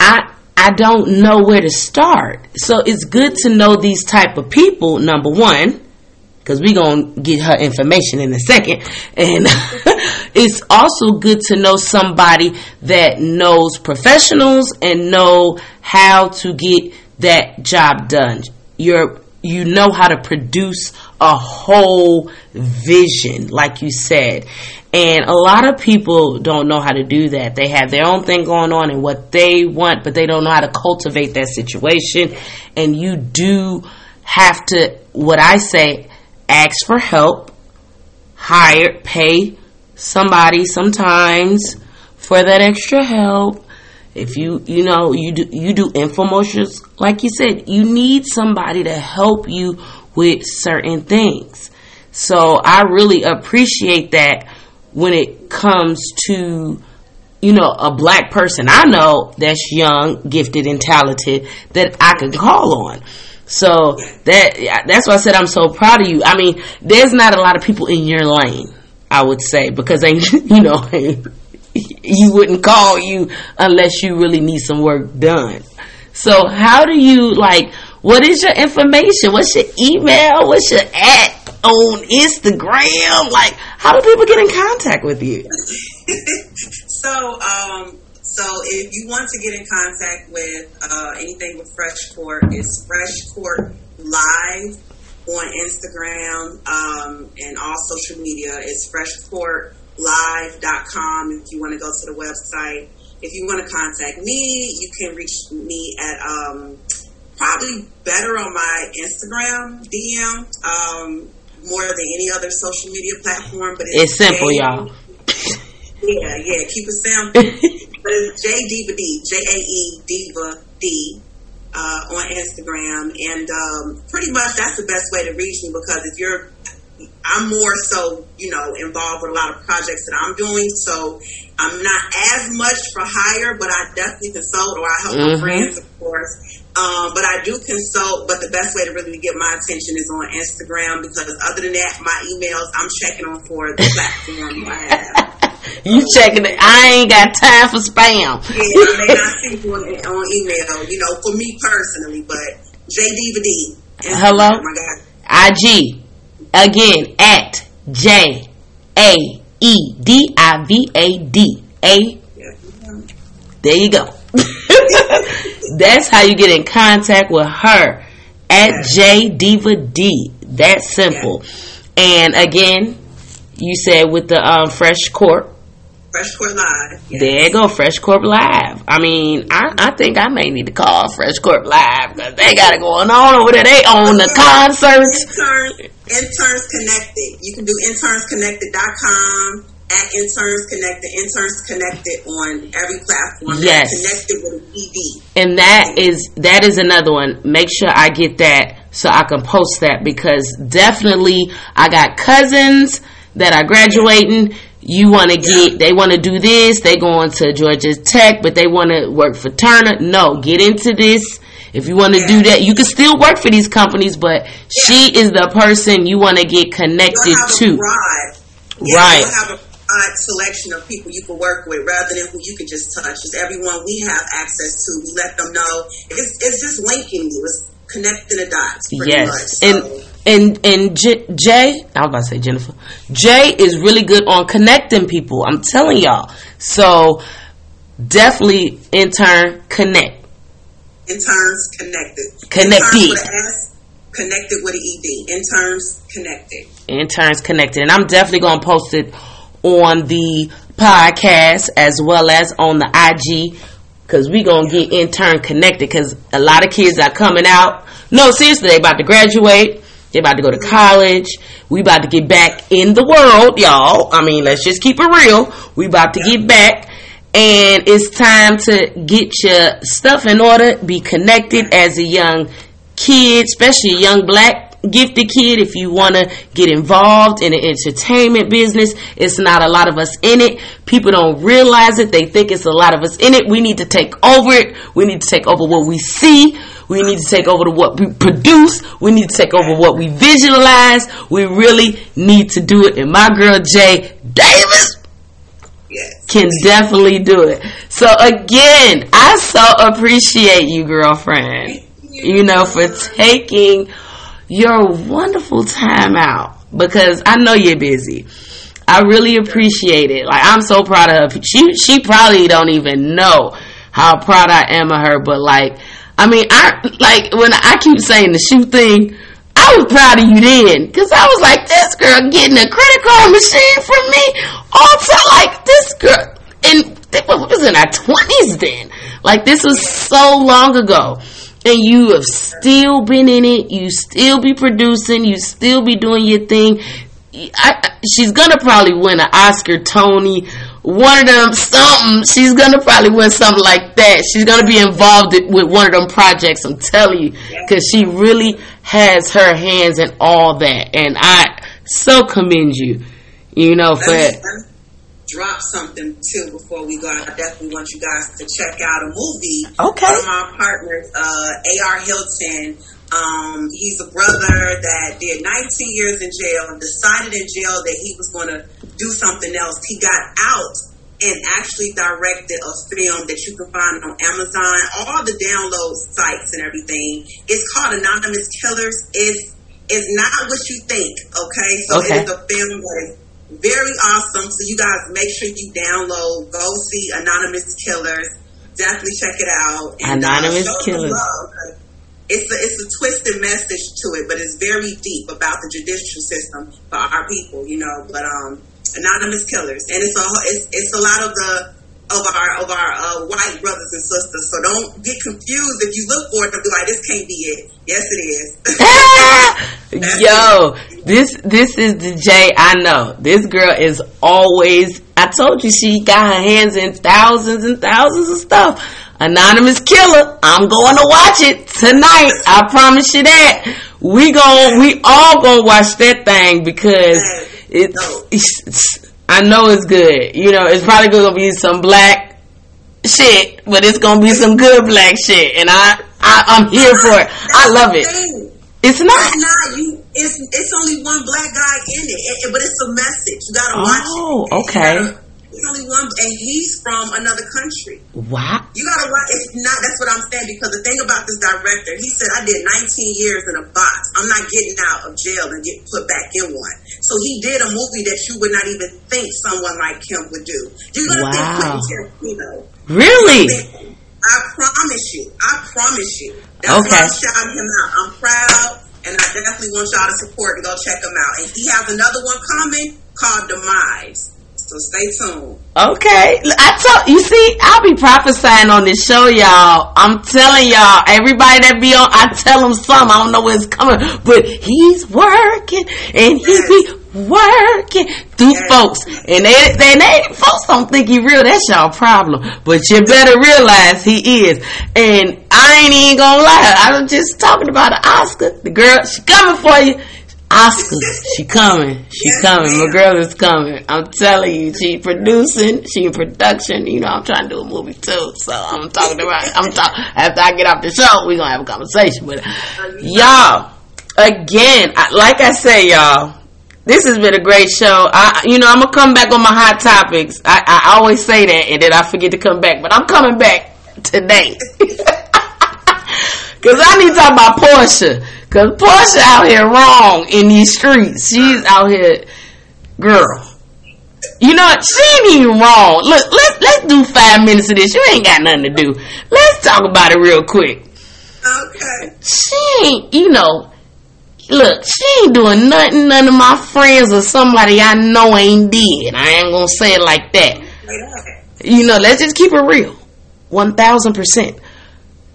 I I don't know where to start. So it's good to know these type of people, number one, because we're going to get her information in a second. And *laughs* it's also good to know somebody that knows professionals and know how to get that job done. You're, you know how to produce a whole vision, like you said. And a lot of people don't know how to do that. They have their own thing going on and what they want, but they don't know how to cultivate that situation. And you do have to, what I say, ask for help, hire, pay somebody sometimes for that extra help. If you, you know, you do, you do infomercials, like you said, you need somebody to help you with certain things. So I really appreciate that when it comes to you know a black person I know that's young, gifted, and talented that I can call on. So that that's why I said I'm so proud of you. I mean, there's not a lot of people in your lane, I would say, because they *laughs* you know you wouldn't call you unless you really need some work done. So how do you like? What is your information? What's your email? What's your at? on Instagram? Like, how do people get in contact with you? *laughs* so, um, so if you want to get in contact with uh, anything with Fresh Court, it's Fresh Court Live on Instagram um, and all social media. It's freshcourtlive.com if you want to go to the website. If you want to contact me, you can reach me at um, probably better on my Instagram DM. Um, more than any other social media platform. But it's, it's simple, J- y'all. *laughs* Yeah, yeah. Keep it simple. *laughs* but it's J Diva D, J A E Diva D. Uh, on Instagram, and um, pretty much that's the best way to reach me because if you're I'm more so, you know, involved with a lot of projects that I'm doing. So I'm not as much for hire, but I definitely consult or I help mm-hmm. my friends, of course. Um, but I do consult, but the best way to really get my attention is on Instagram because other than that, my emails, I'm checking on for the platform I have. *laughs* you checking it. I ain't got time for spam. yeah, I may not see you on, on email, you know, for me personally, but JD. Hello? IG. Again, at J A E D I V A D. A. There you go. *laughs* That's how you get in contact with her at J Diva D. That simple. And again, you said with the um, fresh court. Fresh Corp Live. Yes. There you go, Fresh Corp Live. I mean, I, I think I may need to call Fresh Corp Live because they got it going on over there. They own the concerts. Interns, interns Connected. You can do internsconnected.com at Interns Connected. Interns Connected on every platform. Yes. Connected with ED. And that is that is another one. Make sure I get that so I can post that because definitely I got cousins that are graduating. You want to get, they want to do this. They going to Georgia Tech, but they want to work for Turner. No, get into this. If you want to do that, you can still work for these companies, but she is the person you want to get connected to. Yeah, Right. You'll have a broad selection of people you can work with rather than who you can just touch. It's everyone we have access to. We let them know. It's, it's just linking you. It's connecting the dots. Yes, Much. So, and and J- Jay, I was about to say Jennifer. Jay is really good on connecting people. I'm telling y'all. So definitely intern connect. interns connected. Connected. Interns with an S, connected with an ED. Interns connected. Interns connected, and I'm definitely gonna post it on the podcast as well as on the IG. Cause we gonna get intern connected. Cause a lot of kids are coming out. No, seriously, they about to graduate. They about to go to college. We about to get back in the world, y'all. I mean, let's just keep it real. We about to get back. And it's time to get your stuff in order, be connected as a young kid, especially a young black gifted kid. If you want to get involved in the entertainment business, it's not a lot of us in it. People don't realize it. They think it's a lot of us in it. We need to take over it. We need to take over what we see. We need to take over to what we produce. We need to take over what we visualize. We really need to do it. And my girl Jay Davis Yes. can definitely do it. So again, I so appreciate you, girlfriend. You know, for taking your wonderful time out because I know you're busy. I really appreciate it. Like I'm so proud of her. She she probably don't even know how proud I am of her, but like I mean, I like when I keep saying the shoe thing. I was proud of you then, cause I was like, this girl getting a credit card machine from me. All to like this girl, and it was in our *laughs* twenties then. Like this was so long ago, and you have still been in it. You still be producing. You still be doing your thing. I, she's gonna probably win an Oscar, Tony, one of them something. She's gonna probably win something like that. She's gonna be involved with one of them projects. I'm telling you, because she really has her hands in all that, and I so commend you. You know, for Let me, let me drop something too before we go. I definitely want you guys to check out a movie. Okay. One of my partners, uh, A.R. Hilton. Um, he's a brother that did 19 years in jail and decided in jail that he was going to do something else. He got out and actually directed a film that you can find on Amazon, all the download sites and everything. It's called Anonymous Killers. It's it's not what you think, okay? So Okay. it is a film that is very awesome. So you guys make sure you download, go see Anonymous Killers. Definitely check it out. Anonymous show some Killers. love. It's a, it's a twisted message to it, but it's very deep about the judicial system for our people, you know. But um, anonymous killers, and it's a it's, it's a lot of the of our of our uh, white brothers and sisters. So don't get confused if you look for it and be like, this can't be it. Yes, it is. *laughs* Yo, this this is the J I know. This girl is always. I told you she got her hands in thousands and thousands of stuff. Anonymous killer. I'm going to watch it tonight. I promise you that. We gon' we all gonna watch that thing because it's, it's I know it's good. You know, it's probably gonna be some black shit, but it's gonna be some good black shit, and I, I I'm here for it. I love it. It's not. It's not you. It's it's only one black guy in it, but it's a message. You gotta watch Oh, it. You okay. It's only one, and he's from another country. Wow. You gotta watch. It's not. That's what I'm saying. Because the thing about this director, he said, "I did 19 years in a box. I'm not getting out of jail and get put back in one." So he did a movie that you would not even think someone like him would do. You're gonna Wow. think Quentin Tarantino. Really? I promise you. I promise you. That's Okay. why I'm shouting him out. I'm proud, and I definitely want y'all to support and go check him out. And he has another one coming called Demise. So stay tuned. Okay, I told you see, I'll be prophesying on this show, y'all. I'm telling y'all, everybody that be on, I tell them something. I don't know where it's coming, but he's working and he be working through Yes. folks, and they, they, they folks don't think he real. That's y'all problem, but you better realize he is. And I ain't even gonna lie, I was just talking about an Oscar. The girl, she coming for you. Oscar, she coming. She coming. My girl is coming. I'm telling you, she producing, she in production. You know, I'm trying to do a movie too. So I'm talking about, I'm talking, after I get off the show, we gonna have a conversation. But y'all, again, I, like I say, y'all, this has been a great show. I, you know, I'm gonna come back on my hot topics. I, I always say that and then I forget to come back, but I'm coming back today. *laughs* Cause I need to talk about Porsha. Cause Porsha out here wrong in these streets. She's out here, girl. You know what? She ain't even wrong. Look, let's let's do five minutes of this. You ain't got nothing to do. Let's talk about it real quick. Okay. She ain't, you know. Look, she ain't doing nothing. None of my friends or somebody I know ain't did. I ain't gonna say it like that. You know, let's just keep it real. One thousand percent.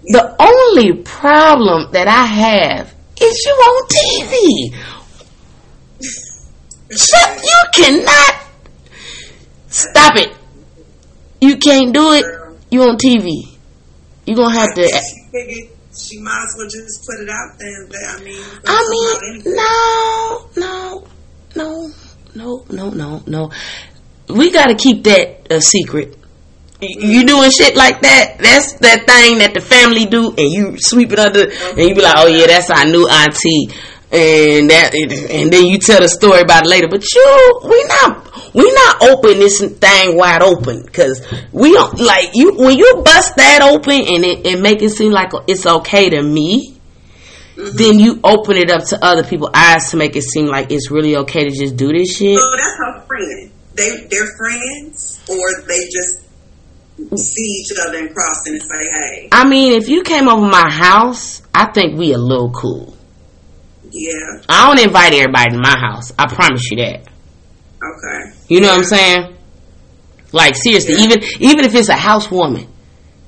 The only problem that I have is you on TV. Shut, you cannot stop it. You can't do it. You on TV. You gonna have to. She might as well just put it out there. But, I mean, I mean, no, no, no, no, no, no, no. We got to keep that a secret. You doing shit like that? That's that thing that the family do, and you sweep it under, and you be like, "Oh yeah, that's our new auntie," and that, and then you tell the story about it later. But you, we not, we not open this thing wide open because we don't like you when you bust that open and it, and make it seem like it's okay to me mm-hmm. then you open it up to other people's eyes to make it seem like it's really okay to just do this shit. So that's her friend. They they're friends, or they just see each other and cross and say, "Hey, I mean, if you came over my house, I think we a little cool. yeah, I don't invite everybody to my house. I promise you that. okay, You know what I'm saying? Like seriously, Yeah. even even if it's a housewarming,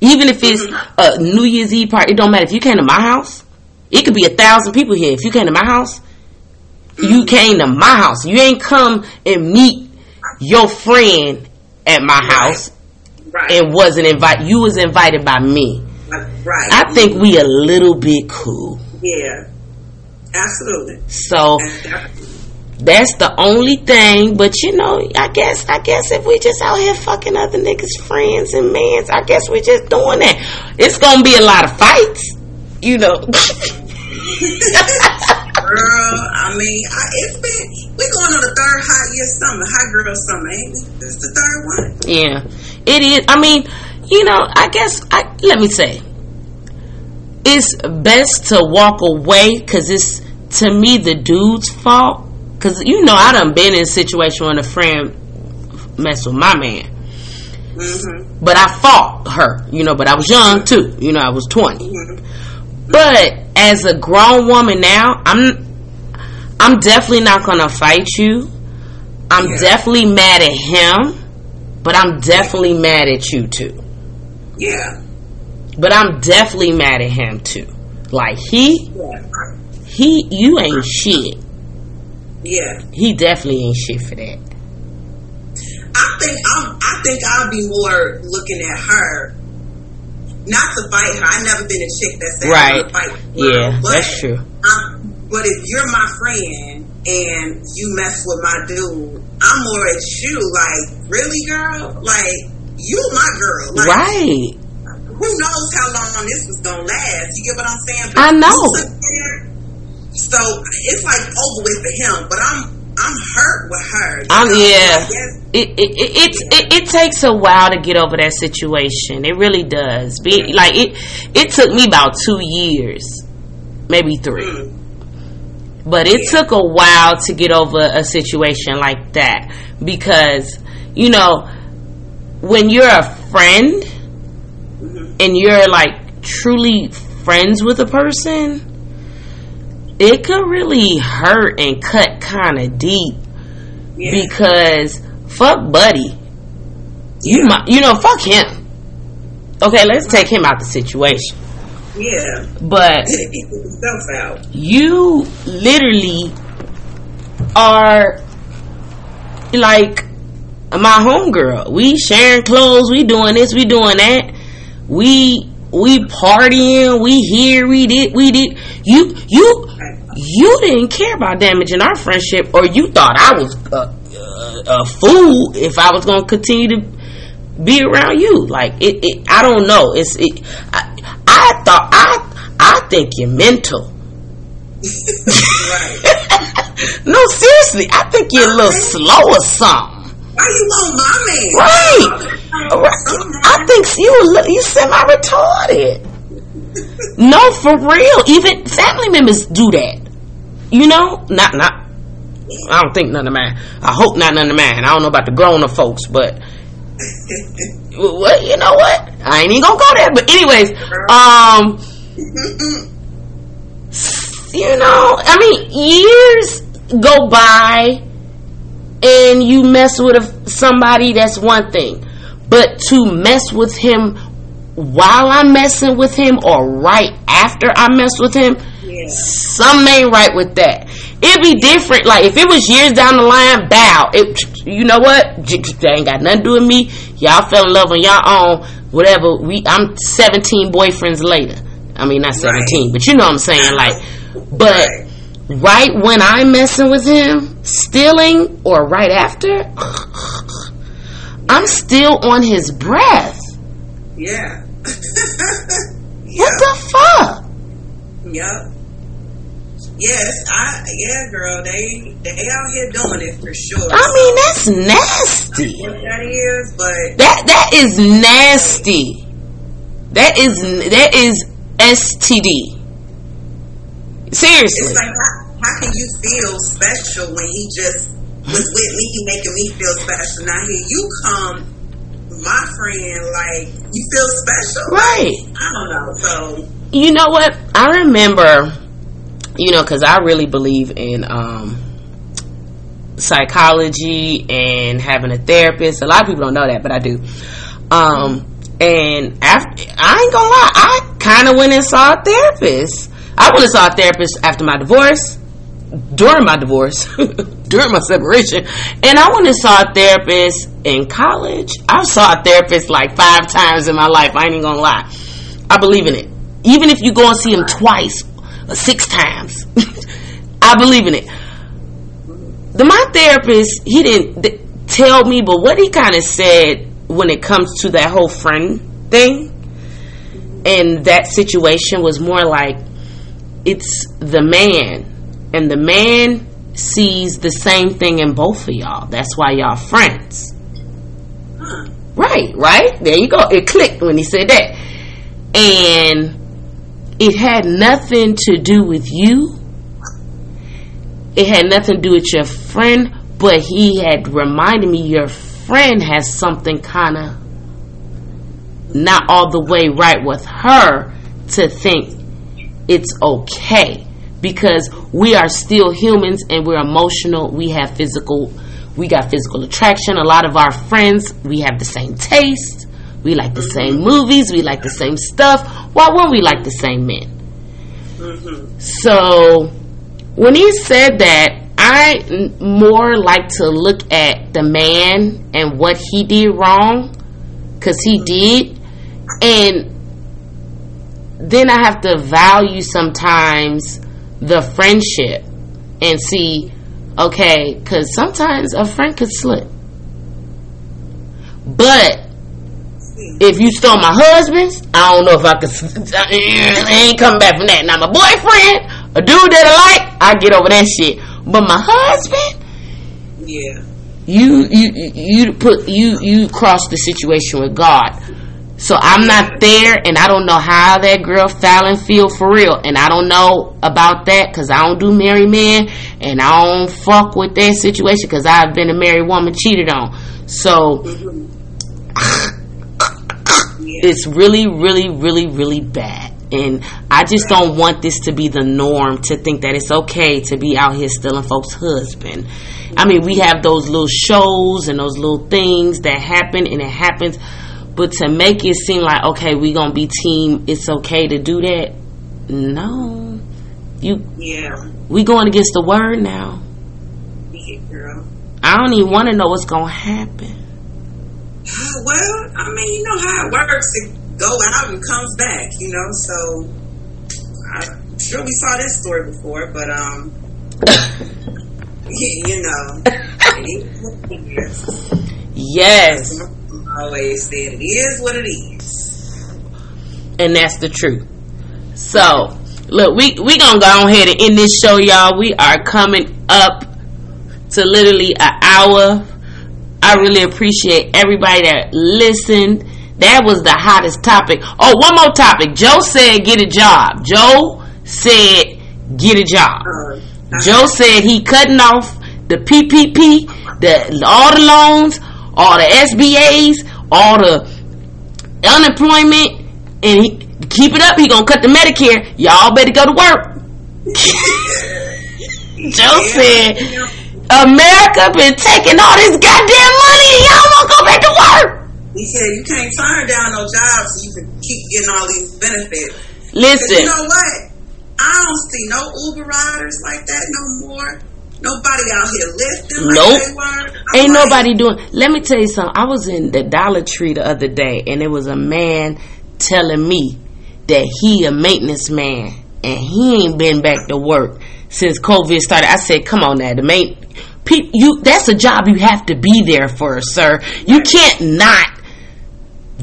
even if it's mm-hmm. a New Year's Eve party, it don't matter. If you came to my house, it could be a thousand people here. If you came to my house, you mm-hmm. came to my house. You ain't come and meet your friend at my house right, and wasn't invited. You was invited by me. right." I think we a little bit cool. yeah, absolutely. So That's the only thing. But you know, I guess I guess if we just out here fucking other niggas' friends and mans, I guess we're just doing that. It's gonna be a lot of fights, you know. *laughs* *laughs* Girl, I mean, I, it's been we going on the third hot year summer, hot girl summer, ain't we? This the third one. yeah, it is. I mean, you know, I guess I let me say, it's best to walk away because it's to me the dude's fault. Because you know, I done been in a situation when a friend messed with my man. Mm-hmm. but I fought her, you know, but I was young too, you know, I was 20. Mm-hmm. But as a grown woman now, I'm I'm definitely not going to fight you. I'm Yeah. definitely mad at him, but I'm definitely mad at you too. Yeah, But I'm definitely mad at him too. Like he yeah, he you ain't shit. yeah. He definitely ain't shit for that. I think I'm, I think I'll be more looking at her, not to fight her. I've never been a chick that said Right. I'm fight. her, Yeah, but, that's true. Um, but if you're my friend and you mess with my dude, I'm more at you. Like, really, girl? Like, you my girl. Like, Right. Who knows how long this was gonna last? You get what I'm saying? I know. you took care- So it's like over with for him, but I'm I'm hurt with her. know? yeah. It it, it it's it, it takes a while to get over that situation. It really does. Be like it. It took me about two years, maybe three. Mm. But it took a while to get over a situation like that because you know when you're a friend and you're like truly friends with a person, it could really hurt and cut kind of deep Yeah. because fuck Buddy. You might, you know, fuck him. Okay, let's take him out the situation. Yeah. But He put himself out. you literally are like my homegirl. We sharing clothes, we doing this, we doing that. We we partying, we here, we did, we did. You you you didn't care about damaging our friendship, or you thought I was a, a, a fool if I was gonna continue to be around you. Like it, it I don't know. It's it. I thought I I think you're mental. *laughs* no, seriously, I think you're a little slow or something. Why you want my man? Right. Right. I think you you semi retarded. No, for real. Even family members do that. You know, not not. I don't think none of mine. I hope not none of mine. I don't know about the grown up folks, but *laughs* what you know what? I ain't even gonna go there. But anyways, um, you know, I mean, years go by and you mess with somebody, that's one thing. But to mess with him while I'm messing with him or right after I mess with him, Yeah. something ain't right with that. It'd be different. Like if it was years down the line, bow. It, you know what? That ain't got nothing to do with me. Y'all fell in love on y'all own. Whatever. We. I'm 17 boyfriends later. I mean, not 17, but you know what I'm saying. Like, but right when I'm messing with him, stealing, or right after, I'm still on his breath. Yeah. *laughs* What the fuck? Yep. Yes, I yeah, girl, they they out here doing it for sure. I mean, that's nasty. that is, but That that is nasty. That is that is STD. Seriously. it's like how, how can you feel special when he just was with me, he making me feel special? Now here you come, my friend, like you feel special. Right. I don't know. So You know what? I remember, you know, because I really believe in um, psychology and having a therapist. A lot of people don't know that, but I do. Um, and after, I ain't gonna lie, I kind of went and saw a therapist. I went and saw a therapist after my divorce, during my divorce, *laughs* during my separation, and I went and saw a therapist in college. I saw a therapist like five times in my life. I ain't even gonna lie. I believe in it. Even if you go and see him twice six times, *laughs* I believe in it. The my therapist, he didn't th- tell me, but what he kind of said when it comes to that whole friend thing and that situation was more like it's the man, and the man sees the same thing in both of y'all. That's why y'all friends. Right, right. There you go. It clicked when he said that. And it had nothing to do with you. It had nothing to do with your friend, but he had reminded me your friend has something kind of not all the way right with her to think it's okay because we are still humans and we're emotional. We have physical, we got physical attraction. A lot of our friends, we have the same taste. We like the same movies. We like the same stuff. Why wouldn't we like the same men? So when he said that, I more like to look at the man and what he did wrong because he did, and then I have to value sometimes the friendship and see, okay, because sometimes a friend could slip. But if you stole my husband's, I don't know if I could. I ain't coming back from that. Now my boyfriend, a dude that I like, I get over that shit. But my husband, yeah, you you you put you you cross the situation with God. So I'm not there, and I don't know how that girl Falynn feel for real, and I don't know about that because I don't do married men, and I don't fuck with that situation because I've been a married woman cheated on. So mm-hmm. *sighs* *laughs* it's really, really, really, really bad. And I just don't want this to be the norm to think that it's okay to be out here stealing folks' husband. I mean, we have those little shows and those little things that happen and it happens. But to make it seem like, okay, we gonna be team, it's okay to do that. No. You Yeah. we going against the word now. Yeah, girl. I don't even wanna know what's gonna happen. Well, I mean, you know how it works. It go out and comes back, you know. So I'm sure we saw this story before, but um, you know, it is what it is. Yes. I always said it is what it is. and that's the truth. So, look, we we gonna go ahead and end this show, y'all. We are coming up to literally an hour. I really appreciate everybody that listened. That was the hottest topic. Oh, one more topic. Joe said, "Get a job." Joe said, "Get a job." Uh, Joe said he cutting off the PPP, the all the loans, all the SBAs, all the unemployment, and he keep it up. He gonna cut the Medicare. Y'all better go to work. *laughs* Joe said America been taking all this goddamn money, and y'all won't go back to work. he said you can't turn down no jobs so you can keep getting all these benefits. Listen, you know what? I don't see no Uber riders like that no more. Nobody out here lifting like Nope. I'm Ain't like, nobody doing. Let me tell you something. I was in the Dollar Tree the other day, and it was a man telling me that he a maintenance man and he ain't been back to work since COVID started. I said, "Come on, now, the main pe- you that's a job you have to be there for, sir. You can't not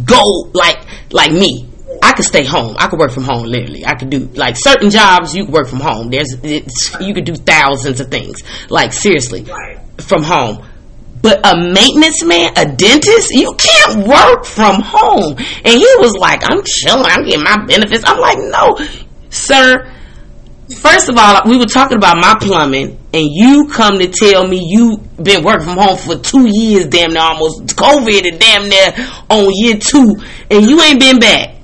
go like like me." I could stay home. I could work from home. Literally, I could do like certain jobs. You could work from home. There's, it's, you could do thousands of things. Like seriously, from home. But a maintenance man, a dentist, you can't work from home. And he was like, I'm chilling, I'm getting my benefits. I'm like, no, sir. First of all, we were talking about my plumbing, and you come to tell me you been working from home for two years, damn near almost COVID, and damn near on year two, and you ain't been back.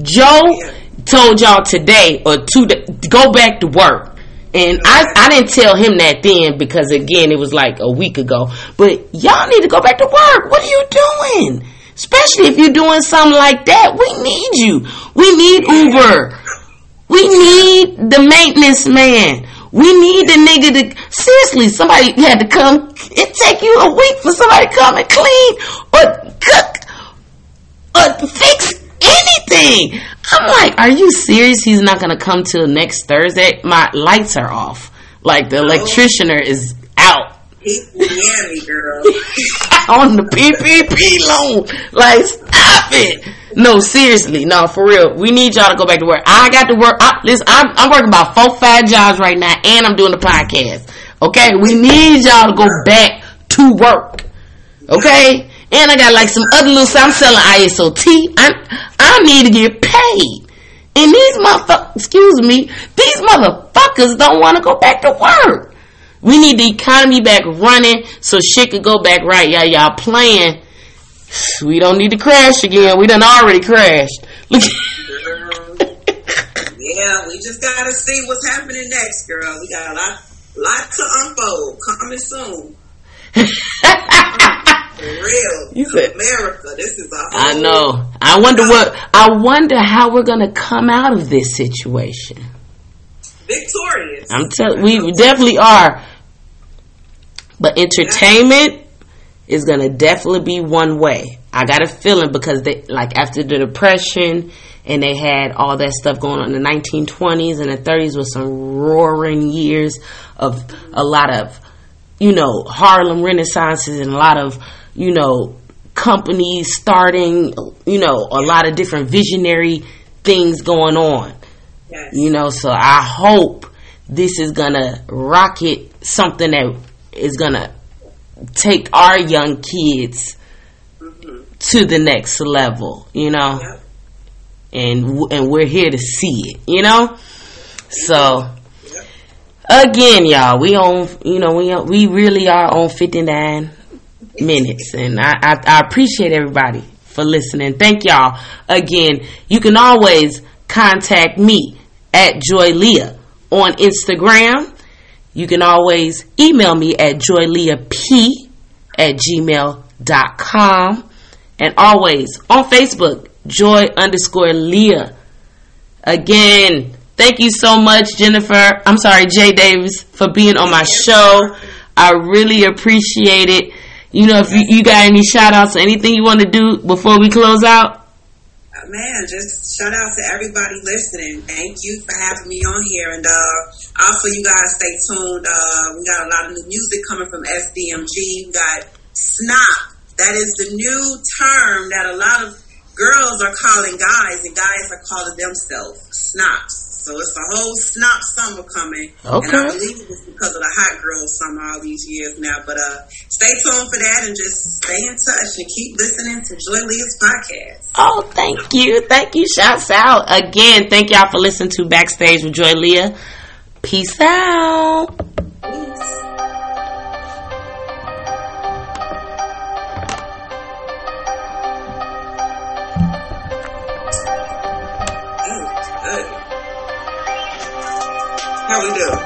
Joe told y'all today or two to go back to work. And I, I didn't tell him that then because again it was like a week ago. But y'all need to go back to work. What are you doing? Especially if you're doing something like that. We need you. We need Uber. We need the maintenance man. We need the nigga to seriously somebody had to come it take you a week for somebody to come and clean or cook or fix anything. I'm like, are you serious? He's not gonna come till next Thursday. My lights are off. Like the electricianer is out Girl. *laughs* on the PPP loan. Like, stop it. No, seriously, no, for real. We need y'all to go back to work. I got to work. I, listen, I'm, I'm working about four, five jobs right now, and I'm doing the podcast. Okay, we need y'all to go back to work. Okay, and I got like some other little. I'm selling ISOT. I I need to get paid. And these motherfuckers, excuse me, these motherfuckers don't want to go back to work. We need the economy back running so shit could go back right. Y'all, y'all playing. We don't need to crash again. We done already crashed. Look. *laughs* Yeah, we just gotta see what's happening next, girl. We got a lot, lot to unfold coming soon. For real, *laughs* You said- America. This is a whole I know. I wonder what. I wonder how we're gonna come out of this situation. victorious. I'm telling. We definitely are. But entertainment is gonna definitely be one way. I got a feeling because they like after the depression and they had all that stuff going on in the 1920s and the 30s with some roaring years of a lot of you know Harlem Renaissances and a lot of you know companies starting you know a lot of different visionary things going on Yes. you know so i hope this is gonna rocket something that is gonna take our young kids to the next level you know Yep. and w- and we're here to see it you know so Yep. again y'all we on you know we on, we really are on 59 minutes and I, I i appreciate everybody for listening thank y'all again you can always contact me at Joy Leah on Instagram. You can always email me at joyleahp at gmail.com. And always on Facebook, Joy underscore Leah. Again, thank you so much, Jennifer. I'm sorry, Jay Davis, for being on my show. I really appreciate it. You know, if you, you got any shout outs or anything you want to do before we close out? Man, just shout out to everybody listening. Thank you for having me on here. And uh, also, you guys stay tuned. Uh, we got a lot of new music coming from SDMG. We got Snop. That is the new term that a lot of girls are calling guys, and guys are calling themselves snops. So it's a whole snop summer coming. Okay. And I believe it's because of the hot girl summer all these years now. But uh, stay tuned for that and just stay in touch and keep listening to Joy Leah's podcast. Oh, thank you. Thank you. Shouts out. Again, thank y'all for listening to Backstage with Joy Leah. Peace out. Peace. How we do?